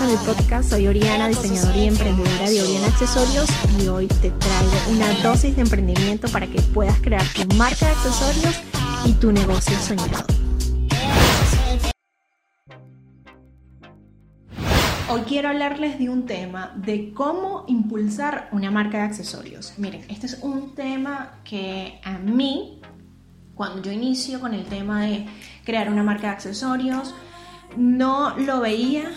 a mi podcast. Soy Oriana, diseñadora y emprendedora de Oriana Accesorios y hoy te traigo una dosis de emprendimiento para que puedas crear tu marca de accesorios y tu negocio soñado. Hoy quiero hablarles de un tema de cómo impulsar una marca de accesorios. Miren, este es un tema que a mí, cuando yo inicio con el tema de crear una marca de accesorios, no lo veía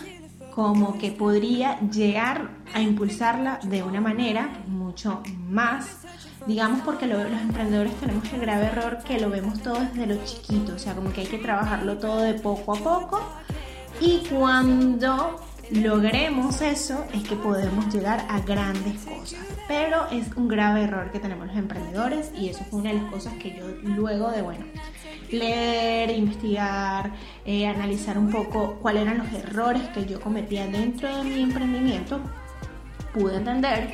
como que podría llegar a impulsarla de una manera mucho más, digamos porque los emprendedores tenemos el grave error que lo vemos todo desde lo chiquito, o sea, como que hay que trabajarlo todo de poco a poco y cuando logremos eso es que podemos llegar a grandes cosas. Pero es un grave error que tenemos los emprendedores y eso fue una de las cosas que yo luego de, bueno, leer, investigar, eh, analizar un poco cuáles eran los errores que yo cometía dentro de mi emprendimiento, pude entender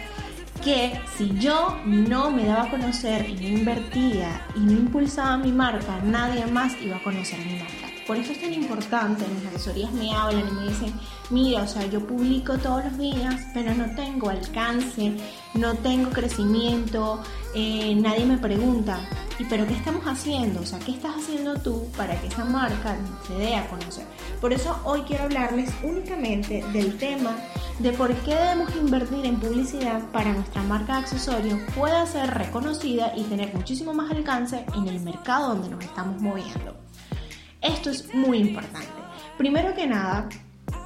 que si yo no me daba a conocer y no invertía y no impulsaba mi marca, nadie más iba a conocer mi marca. Por eso es tan importante, mis asesorías me hablan y me dicen, mira, o sea, yo publico todos los días, pero no tengo alcance, no tengo crecimiento, eh, nadie me pregunta, ¿y pero qué estamos haciendo? O sea, ¿qué estás haciendo tú para que esa marca se dé a conocer? Por eso hoy quiero hablarles únicamente del tema de por qué debemos invertir en publicidad para nuestra marca de accesorios pueda ser reconocida y tener muchísimo más alcance en el mercado donde nos estamos moviendo. Esto es muy importante. Primero que nada,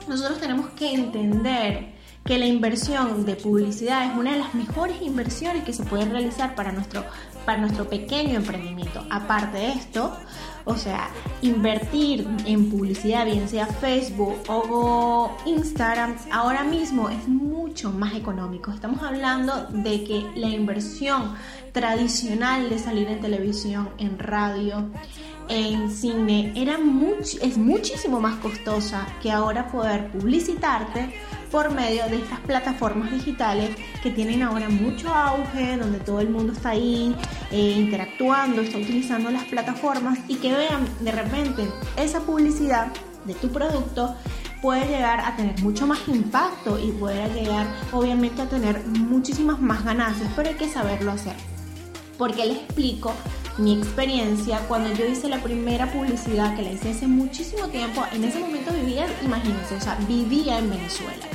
nosotros tenemos que entender que la inversión de publicidad es una de las mejores inversiones que se puede realizar para nuestro, para nuestro pequeño emprendimiento. Aparte de esto, o sea, invertir en publicidad, bien sea Facebook o Instagram, ahora mismo es mucho más económico. Estamos hablando de que la inversión tradicional de salir en televisión, en radio, en cine era es muchísimo más costosa que ahora poder publicitarte por medio de estas plataformas digitales que tienen ahora mucho auge, donde todo el mundo está ahí eh, interactuando, está utilizando las plataformas y que vean de repente esa publicidad de tu producto puede llegar a tener mucho más impacto y puede llegar obviamente a tener muchísimas más ganancias, pero hay que saberlo hacer. Porque les explico mi experiencia cuando yo hice la primera publicidad que la hice hace muchísimo tiempo. En ese momento vivía, imagínense, o sea, vivía en Venezuela.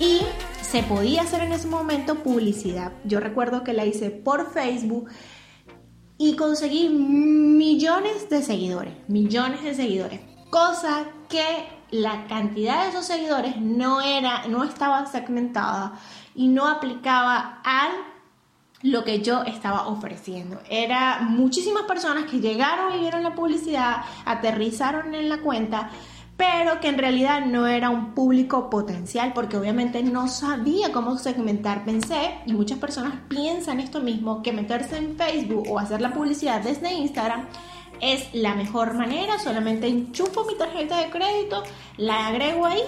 Y se podía hacer en ese momento publicidad. Yo recuerdo que la hice por Facebook y conseguí millones de seguidores, millones de seguidores. Cosa que la cantidad de esos seguidores no era, no estaba segmentada y no aplicaba al lo que yo estaba ofreciendo. Era muchísimas personas que llegaron y vieron la publicidad, aterrizaron en la cuenta, pero que en realidad no era un público potencial porque obviamente no sabía cómo segmentar. Pensé, y muchas personas piensan esto mismo, que meterse en Facebook o hacer la publicidad desde Instagram es la mejor manera, solamente enchufo mi tarjeta de crédito, la agrego ahí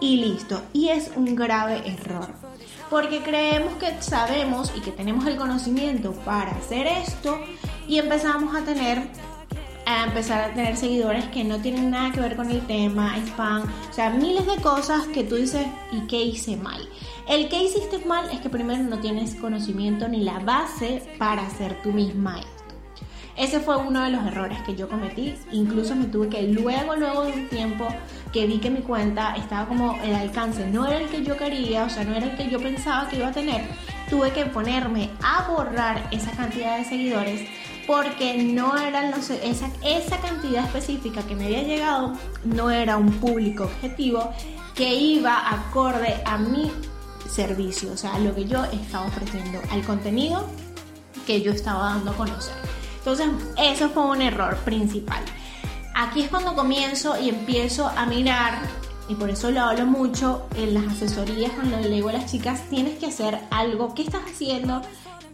y listo. Y es un grave error porque creemos que sabemos y que tenemos el conocimiento para hacer esto y empezamos a tener a empezar a tener seguidores que no tienen nada que ver con el tema, spam, o sea, miles de cosas que tú dices, ¿y qué hice mal? El que hiciste mal es que primero no tienes conocimiento ni la base para hacer tú misma ese fue uno de los errores que yo cometí. Incluso me tuve que luego, luego de un tiempo que vi que mi cuenta estaba como el alcance no era el que yo quería, o sea, no era el que yo pensaba que iba a tener, tuve que ponerme a borrar esa cantidad de seguidores porque no eran los, esa, esa cantidad específica que me había llegado no era un público objetivo que iba acorde a mi servicio, o sea, a lo que yo estaba ofreciendo, al contenido que yo estaba dando a conocer. Entonces, eso fue un error principal. Aquí es cuando comienzo y empiezo a mirar, y por eso lo hablo mucho en las asesorías, cuando le digo a las chicas, tienes que hacer algo, ¿qué estás haciendo?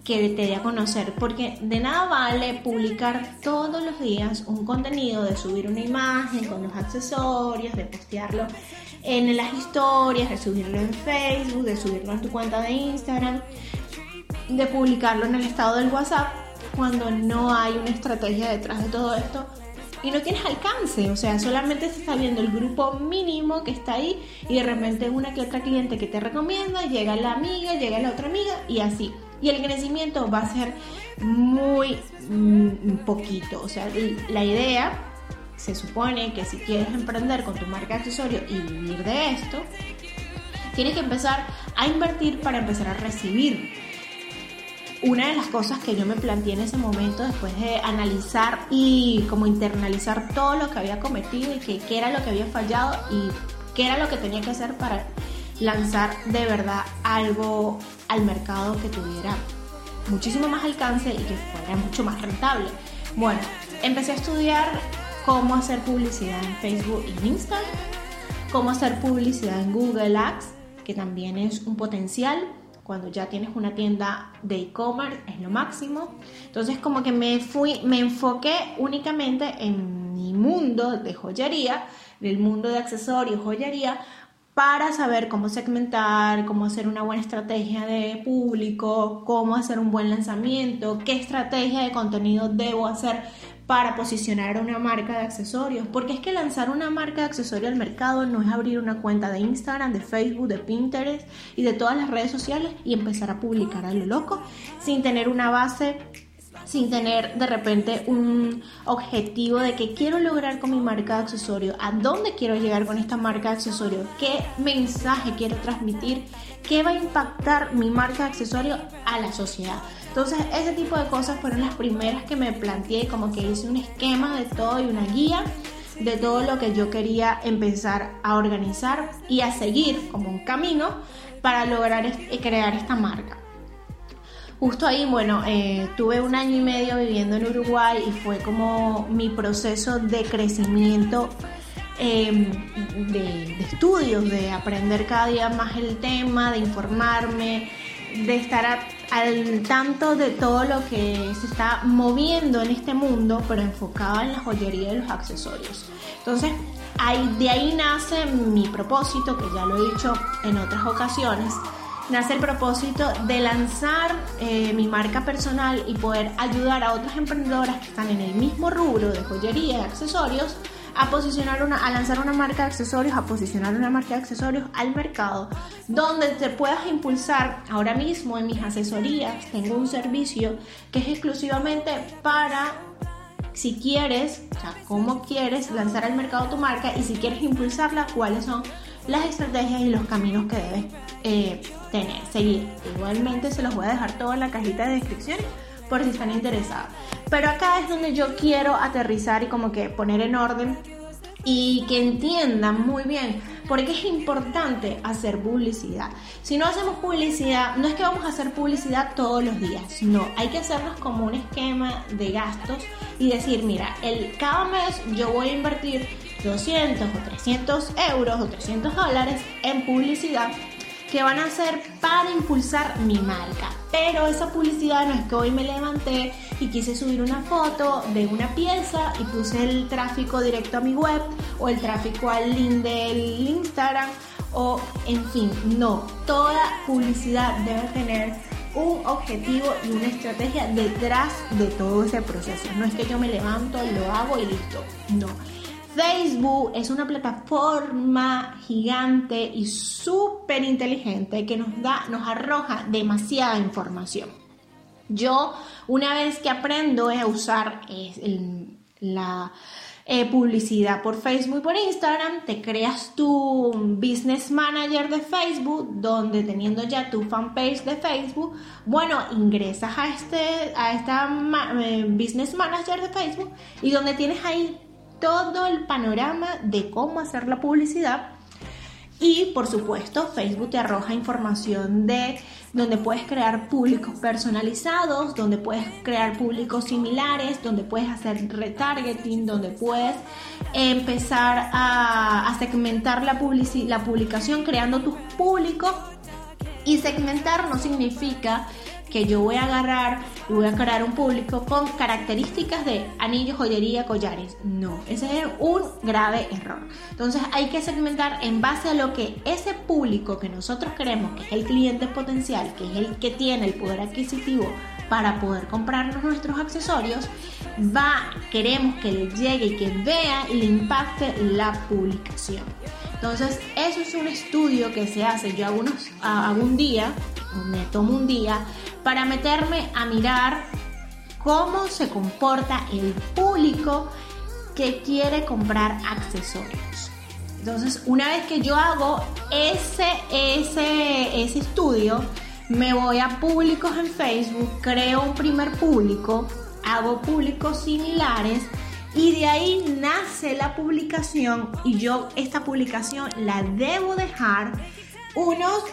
que te dé a conocer, porque de nada vale publicar todos los días un contenido de subir una imagen con los accesorios, de postearlo en las historias, de subirlo en Facebook, de subirlo en tu cuenta de Instagram, de publicarlo en el estado del WhatsApp cuando no hay una estrategia detrás de todo esto y no tienes alcance, o sea, solamente se está viendo el grupo mínimo que está ahí y de repente una que otra cliente que te recomienda, llega la amiga, llega la otra amiga y así. Y el crecimiento va a ser muy mm, poquito, o sea, la idea se supone que si quieres emprender con tu marca de accesorio y vivir de esto, tienes que empezar a invertir para empezar a recibir. Una de las cosas que yo me planteé en ese momento después de analizar y como internalizar todo lo que había cometido y qué era lo que había fallado y qué era lo que tenía que hacer para lanzar de verdad algo al mercado que tuviera muchísimo más alcance y que fuera mucho más rentable. Bueno, empecé a estudiar cómo hacer publicidad en Facebook y Instagram, cómo hacer publicidad en Google Ads, que también es un potencial. Cuando ya tienes una tienda de e-commerce es lo máximo. Entonces como que me fui, me enfoqué únicamente en mi mundo de joyería, del mundo de accesorios, joyería, para saber cómo segmentar, cómo hacer una buena estrategia de público, cómo hacer un buen lanzamiento, qué estrategia de contenido debo hacer para posicionar una marca de accesorios, porque es que lanzar una marca de accesorios al mercado no es abrir una cuenta de Instagram, de Facebook, de Pinterest y de todas las redes sociales y empezar a publicar a lo loco sin tener una base sin tener de repente un objetivo de qué quiero lograr con mi marca de accesorio, a dónde quiero llegar con esta marca de accesorio, qué mensaje quiero transmitir, qué va a impactar mi marca de accesorio a la sociedad. Entonces, ese tipo de cosas fueron las primeras que me planteé, como que hice un esquema de todo y una guía de todo lo que yo quería empezar a organizar y a seguir como un camino para lograr crear esta marca. Justo ahí, bueno, eh, tuve un año y medio viviendo en Uruguay y fue como mi proceso de crecimiento em, de, de, estudios, de aprender cada día más el tema, de informarme, de estar al tanto de todo lo que se está moviendo en este mundo, pero enfocado en la joyería y los accesorios. Entonces, de ahí nace mi propósito, que ya lo he dicho en otras ocasiones, nace el propósito de lanzar eh, mi marca personal y poder ayudar a otras emprendedoras que están en el mismo rubro de joyería y accesorios a posicionar una, a lanzar una marca de accesorios, a posicionar una marca de accesorios al mercado, donde te puedas impulsar. Ahora mismo en mis asesorías tengo un servicio que es exclusivamente para si quieres, o sea, cómo quieres lanzar al mercado tu marca y si quieres impulsarla, cuáles son las estrategias y los caminos que debes eh, tener, seguir. Igualmente se los voy a dejar todo en la cajita de descripciones por si están interesados. Pero acá es donde yo quiero aterrizar y como que poner en orden y que entiendan muy bien por qué es importante hacer publicidad. Si no hacemos publicidad, no es que vamos a hacer publicidad todos los días, no, hay que hacernos como un esquema de gastos y decir, mira, el, cada mes yo voy a invertir 200 o 300 euros o 300 dólares en publicidad que van a hacer para impulsar mi marca. Pero esa publicidad no es que hoy me levanté y quise subir una foto de una pieza y puse el tráfico directo a mi web o el tráfico al link del Instagram o en fin, no, toda publicidad debe tener un objetivo y una estrategia detrás de todo ese proceso. No es que yo me levanto, lo hago y listo. No. Facebook es una plataforma gigante y súper inteligente que nos da, nos arroja demasiada información. Yo, una vez que aprendo a usar la eh, publicidad por Facebook y por Instagram, te creas tu business manager de Facebook, donde teniendo ya tu fanpage de Facebook, bueno, ingresas a este a esta eh, business manager de Facebook y donde tienes ahí todo el panorama de cómo hacer la publicidad. Y por supuesto, Facebook te arroja información de donde puedes crear públicos personalizados, donde puedes crear públicos similares, donde puedes hacer retargeting, donde puedes empezar a, segmentar la, la publicación creando tus públicos. Y segmentar no significa que yo voy a agarrar y voy a crear un público con características de anillos, joyería, collares. No, ese es un grave error. Entonces hay que segmentar en base a lo que ese público que nosotros queremos, que es el cliente potencial, que es el que tiene el poder adquisitivo para poder comprarnos nuestros accesorios, va, queremos que le llegue y que vea y le impacte la publicación. Entonces, eso es un estudio que se hace. Yo hago, unos, hago un día, me tomo un día, para meterme a mirar cómo se comporta el público que quiere comprar accesorios. Entonces, una vez que yo hago ese, ese, ese estudio, me voy a públicos en Facebook, creo un primer público, hago públicos similares y de ahí nace la publicación y yo esta publicación la debo dejar unos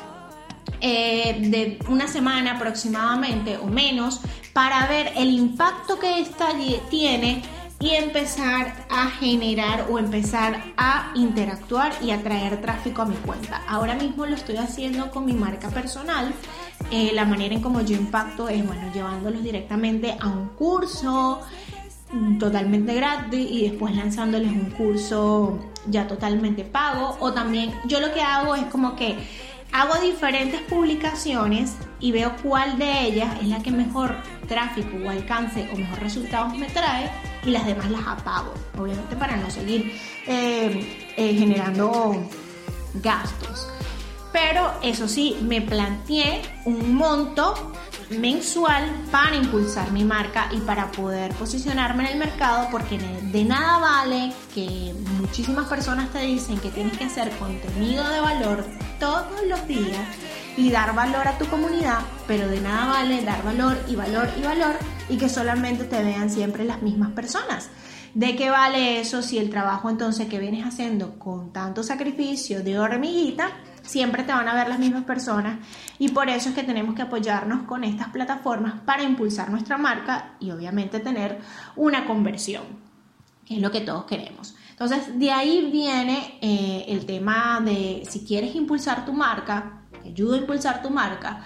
eh, de una semana aproximadamente o menos para ver el impacto que esta tiene y empezar a generar o empezar a interactuar y atraer tráfico a mi cuenta. Ahora mismo lo estoy haciendo con mi marca personal. Eh, la manera en como yo impacto es, bueno, llevándolos directamente a un curso totalmente gratis y después lanzándoles un curso ya totalmente pago o también yo lo que hago es como que hago diferentes publicaciones y veo cuál de ellas es la que mejor tráfico o alcance o mejor resultados me trae y las demás las apago, obviamente para no seguir eh, eh, generando gastos. Pero eso sí, me planteé un monto mensual para impulsar mi marca y para poder posicionarme en el mercado porque de nada vale que muchísimas personas te dicen que tienes que hacer contenido de valor todos los días y dar valor a tu comunidad, pero de nada vale dar valor y valor y valor y que solamente te vean siempre las mismas personas. ¿De qué vale eso si el trabajo entonces que vienes haciendo con tanto sacrificio de hormiguita siempre te van a ver las mismas personas y por eso es que tenemos que apoyarnos con estas plataformas para impulsar nuestra marca y obviamente tener una conversión, que es lo que todos queremos. Entonces, de ahí viene eh, el tema de si quieres impulsar tu marca, te ayudo a impulsar tu marca,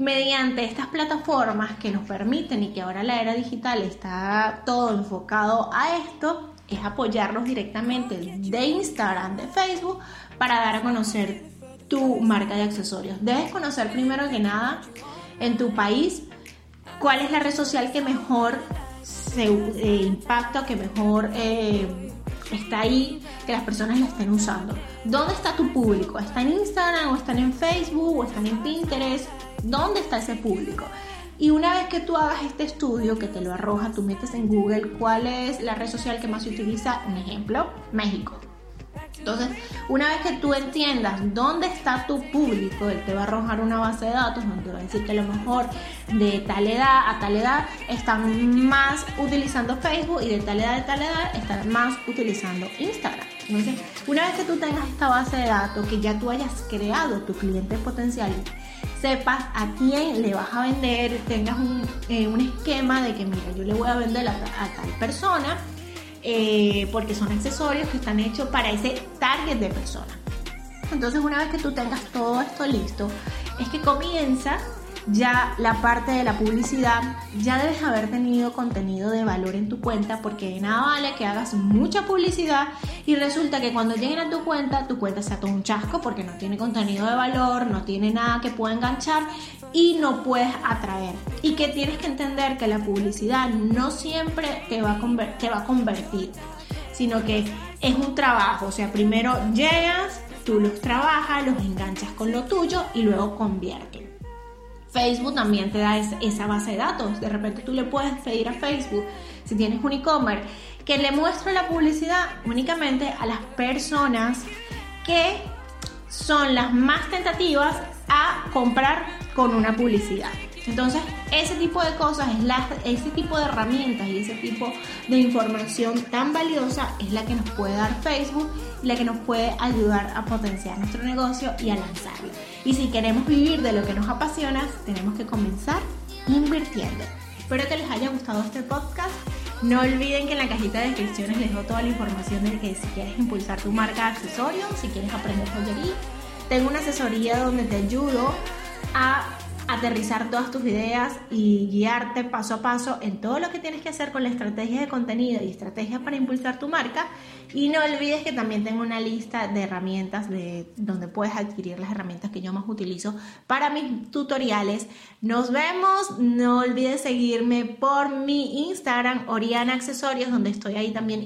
mediante estas plataformas que nos permiten y que ahora la era digital está todo enfocado a esto, es apoyarlos directamente de Instagram, de Facebook, para dar a conocer tu marca de accesorios. Debes conocer primero que nada en tu país cuál es la red social que mejor se eh, impacta, que mejor eh, está ahí, que las personas la estén usando. ¿Dónde está tu público? ¿Está en Instagram o están en Facebook o están en Pinterest? ¿Dónde está ese público? Y una vez que tú hagas este estudio, que te lo arroja, tú metes en Google cuál es la red social que más se utiliza, un ejemplo, México. Entonces, una vez que tú entiendas dónde está tu público, él te va a arrojar una base de datos donde te va a decir que a lo mejor de tal edad a tal edad están más utilizando Facebook y de tal edad a tal edad están más utilizando Instagram. Entonces, una vez que tú tengas esta base de datos, que ya tú hayas creado tu cliente potencial, sepas a quién le vas a vender, tengas un, eh, esquema de que, mira, yo le voy a vender a tal persona eh, porque son accesorios que están hechos para ese target de persona. Entonces una vez que tú tengas todo esto listo, es que comienza ya la parte de la publicidad, ya debes haber tenido contenido de valor en tu cuenta porque de nada vale que hagas mucha publicidad y resulta que cuando lleguen a tu cuenta, tu cuenta sea todo un chasco porque no tiene contenido de valor, no tiene nada que pueda enganchar y no puedes atraer. Y que tienes que entender que la publicidad no siempre te va a, te va a convertir, sino que es un trabajo. O sea, primero llegas, tú los trabajas, los enganchas con lo tuyo y luego convierten. Facebook también te da esa base de datos. De repente tú le puedes pedir a Facebook, si tienes un e-commerce, que le muestre la publicidad únicamente a las personas que son las más tentativas a comprar con una publicidad. Entonces, ese tipo de cosas, es la, ese tipo de herramientas y ese tipo de información tan valiosa es la que nos puede dar Facebook la que nos puede ayudar a potenciar nuestro negocio y a lanzarlo. Y si queremos vivir de lo que nos apasiona, tenemos que comenzar invirtiendo. Espero que les haya gustado este podcast. No olviden que en la cajita de descripciones les dejo toda la información de que si quieres impulsar tu marca de accesorios, si quieres aprender joyería, tengo una asesoría donde te ayudo a aterrizar todas tus ideas y guiarte paso a paso en todo lo que tienes que hacer con la estrategia de contenido y estrategia para impulsar tu marca. Y no olvides que también tengo una lista de herramientas de donde puedes adquirir las herramientas que yo más utilizo para mis tutoriales. Nos vemos. No olvides seguirme por mi Instagram, Oriana Accesorios, donde estoy ahí también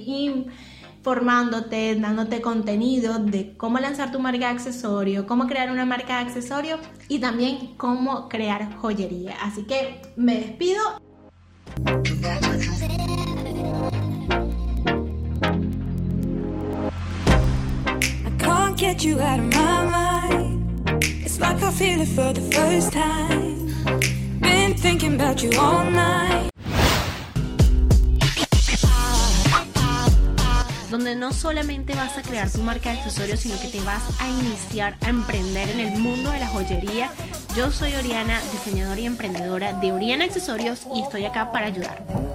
formándote, dándote contenido de cómo lanzar tu marca de accesorio, cómo crear una marca de accesorio y también cómo crear joyería. Así que me despido. get you out of my mind. It's like I feel it for the first time. Been thinking about you all night. Donde no solamente vas a crear tu marca de accesorios, sino que te vas a iniciar a emprender en el mundo de la joyería. Yo soy Oriana, diseñadora y emprendedora de Oriana Accesorios y estoy acá para ayudarte.